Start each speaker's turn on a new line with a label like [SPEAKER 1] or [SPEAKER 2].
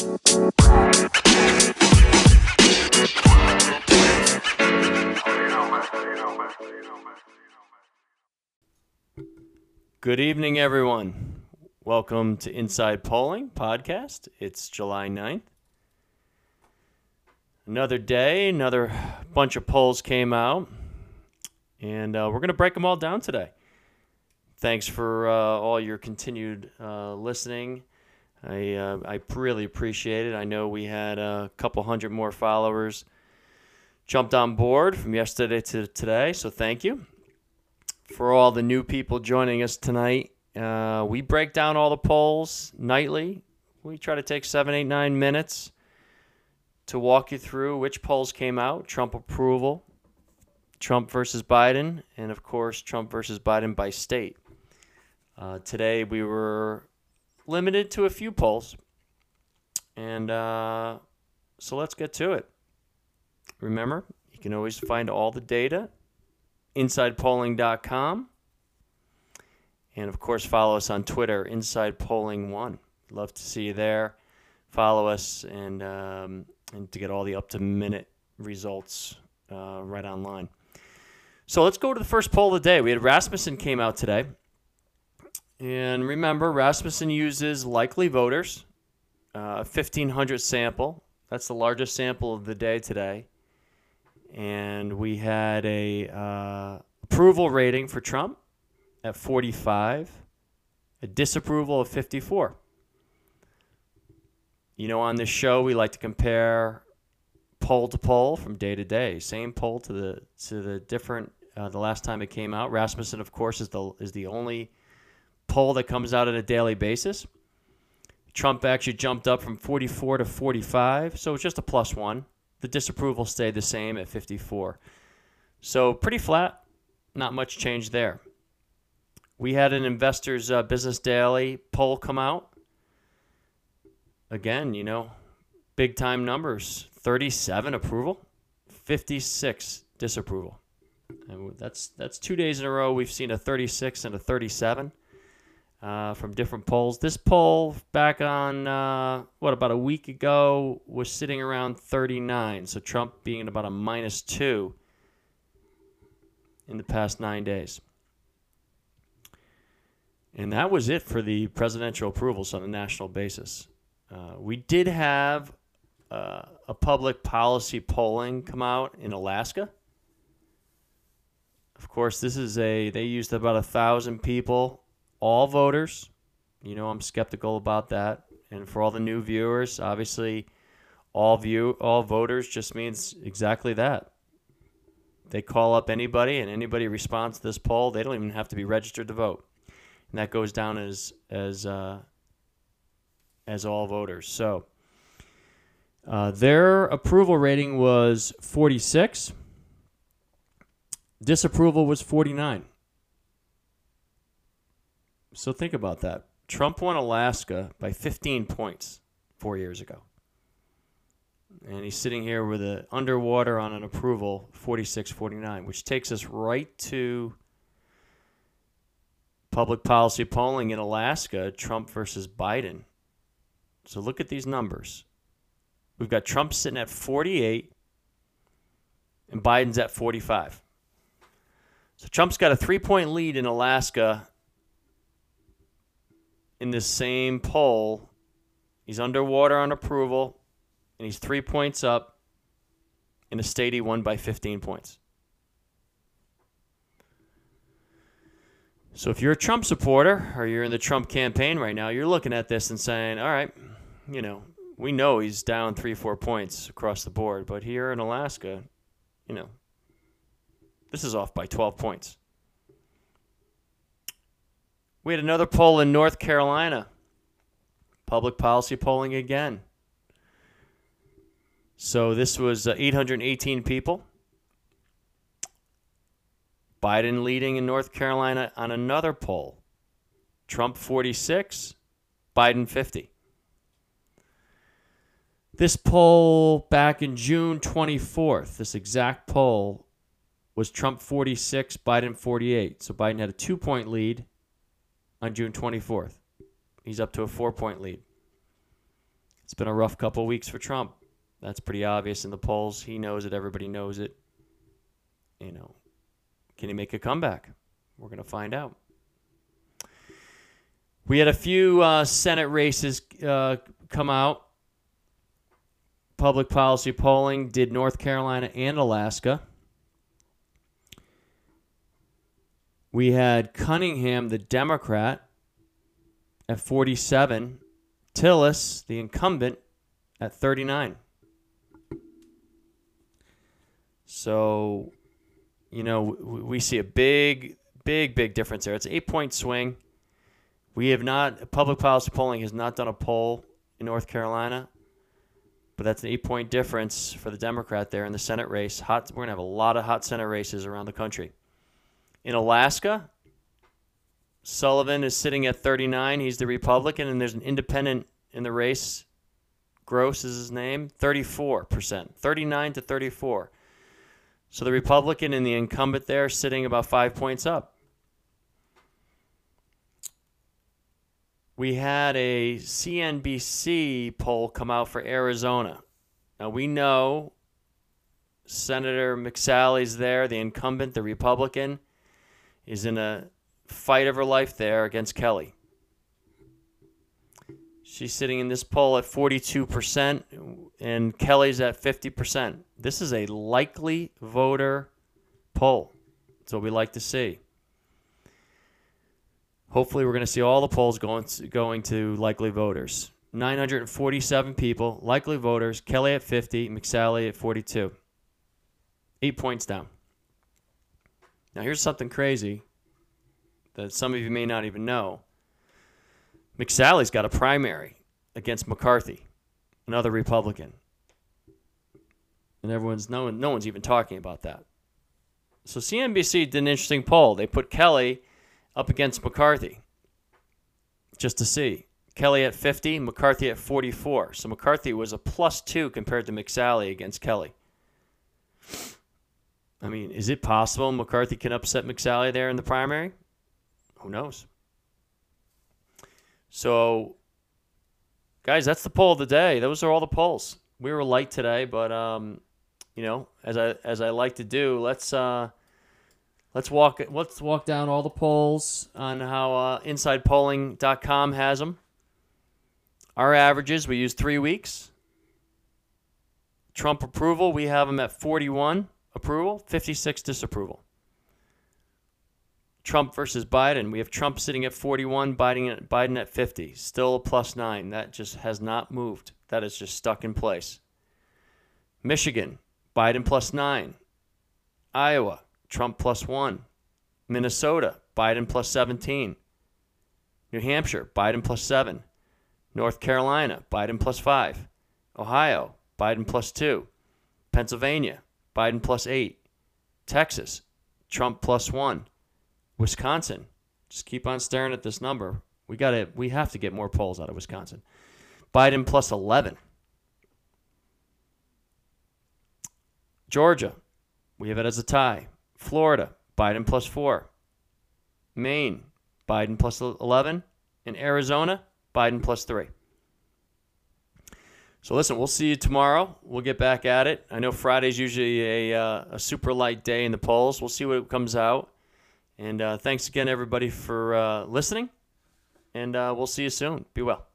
[SPEAKER 1] Good evening, everyone. Welcome to Inside Polling Podcast. It's July 9th. Another day, another bunch of polls came out, and uh, we're going to break them all down today. Thanks for uh, all your continued uh, listening. I, uh, I really appreciate it. I know we had a couple hundred more followers jumped on board from yesterday to today, so thank you for all the new people joining us tonight. Uh, we break down all the polls nightly. We try to take seven, eight, nine minutes to walk you through which polls came out Trump approval, Trump versus Biden, and of course, Trump versus Biden by state. Uh, today we were limited to a few polls. And uh, so let's get to it. Remember, you can always find all the data insidepolling.com. And of course, follow us on Twitter, Inside Polling One. Love to see you there. Follow us and um, and to get all the up to minute results uh, right online. So let's go to the first poll of the day. We had Rasmussen came out today, and remember, Rasmussen uses likely voters, uh, 1,500 sample. That's the largest sample of the day today and we had a uh, approval rating for Trump at 45, a disapproval of 54. You know, on this show, we like to compare poll to poll from day to day. Same poll to the to the different. Uh, the last time it came out, Rasmussen, of course, is the is the only poll that comes out on a daily basis. Trump actually jumped up from 44 to 45, so it's just a plus one. The disapproval stayed the same at 54. So pretty flat, not much change there. We had an Investors uh, Business Daily poll come out. Again, you know, big time numbers 37 approval, 56 disapproval. And that's, that's two days in a row we've seen a 36 and a 37 uh, from different polls. This poll back on uh, what about a week ago was sitting around 39. So Trump being about a minus two in the past nine days. And that was it for the presidential approvals on a national basis. Uh, we did have uh, a public policy polling come out in Alaska. Of course, this is a, they used about a thousand people all voters. You know, I'm skeptical about that. And for all the new viewers, obviously, all view all voters just means exactly that. They call up anybody, and anybody responds to this poll. They don't even have to be registered to vote, and that goes down as as uh, as all voters. So uh, their approval rating was 46. Disapproval was 49. So think about that. Trump won Alaska by 15 points four years ago. And he's sitting here with an underwater on an approval 46 49, which takes us right to public policy polling in Alaska Trump versus Biden. So look at these numbers. We've got Trump sitting at 48 and Biden's at 45. So Trump's got a three point lead in Alaska in this same poll. He's underwater on approval, and he's three points up in a state he won by 15 points. So if you're a Trump supporter or you're in the Trump campaign right now, you're looking at this and saying, all right, you know, we know he's down three, four points across the board, but here in Alaska, you know, this is off by 12 points. We had another poll in North Carolina. Public policy polling again. So this was uh, 818 people. Biden leading in North Carolina on another poll. Trump 46, Biden 50. This poll back in June 24th, this exact poll was Trump 46, Biden 48. So Biden had a two point lead on June 24th. He's up to a four point lead. It's been a rough couple weeks for Trump. That's pretty obvious in the polls. He knows it. Everybody knows it. You know, can he make a comeback? We're going to find out. We had a few uh, Senate races uh, come out. Public policy polling did North Carolina and Alaska. We had Cunningham, the Democrat, at 47. Tillis, the incumbent, at 39. So, you know, we see a big, big, big difference there. It's an eight point swing. We have not, public policy polling has not done a poll in North Carolina, but that's an eight point difference for the Democrat there in the Senate race. Hot, we're going to have a lot of hot Senate races around the country. In Alaska, Sullivan is sitting at 39. He's the Republican, and there's an independent in the race. Gross is his name, 34%, 39 to 34. So the Republican and the incumbent there sitting about five points up. We had a CNBC poll come out for Arizona. Now we know Senator McSally's there, the incumbent, the Republican, is in a fight of her life there against Kelly. She's sitting in this poll at 42%, and Kelly's at 50%. This is a likely voter poll. That's what we like to see. Hopefully, we're going to see all the polls going to, going to likely voters. 947 people, likely voters. Kelly at 50, McSally at 42. Eight points down. Now, here's something crazy that some of you may not even know. McSally's got a primary against McCarthy, another Republican. And everyone's no, one, no one's even talking about that. So CNBC did an interesting poll. They put Kelly up against McCarthy just to see. Kelly at 50, McCarthy at 44. So McCarthy was a plus two compared to McSally against Kelly. I mean, is it possible McCarthy can upset McSally there in the primary? Who knows? So, guys, that's the poll of the day. Those are all the polls. We were light today, but um, you know, as I as I like to do, let's uh, let's walk let's walk down all the polls on how uh, InsidePolling.com has them. Our averages we use three weeks. Trump approval we have them at 41 approval, 56 disapproval. Trump versus Biden. We have Trump sitting at 41, Biden at, Biden at 50. Still a plus nine. That just has not moved. That is just stuck in place. Michigan, Biden plus nine. Iowa, Trump plus one. Minnesota, Biden plus 17. New Hampshire, Biden plus seven. North Carolina, Biden plus five. Ohio, Biden plus two. Pennsylvania, Biden plus eight. Texas, Trump plus one. Wisconsin, just keep on staring at this number. We got to we have to get more polls out of Wisconsin. Biden plus 11. Georgia, we have it as a tie. Florida, Biden plus 4. Maine, Biden plus 11. And Arizona, Biden plus 3. So listen, we'll see you tomorrow. We'll get back at it. I know Friday's usually a, uh, a super light day in the polls. We'll see what comes out. And uh, thanks again, everybody, for uh, listening. And uh, we'll see you soon. Be well.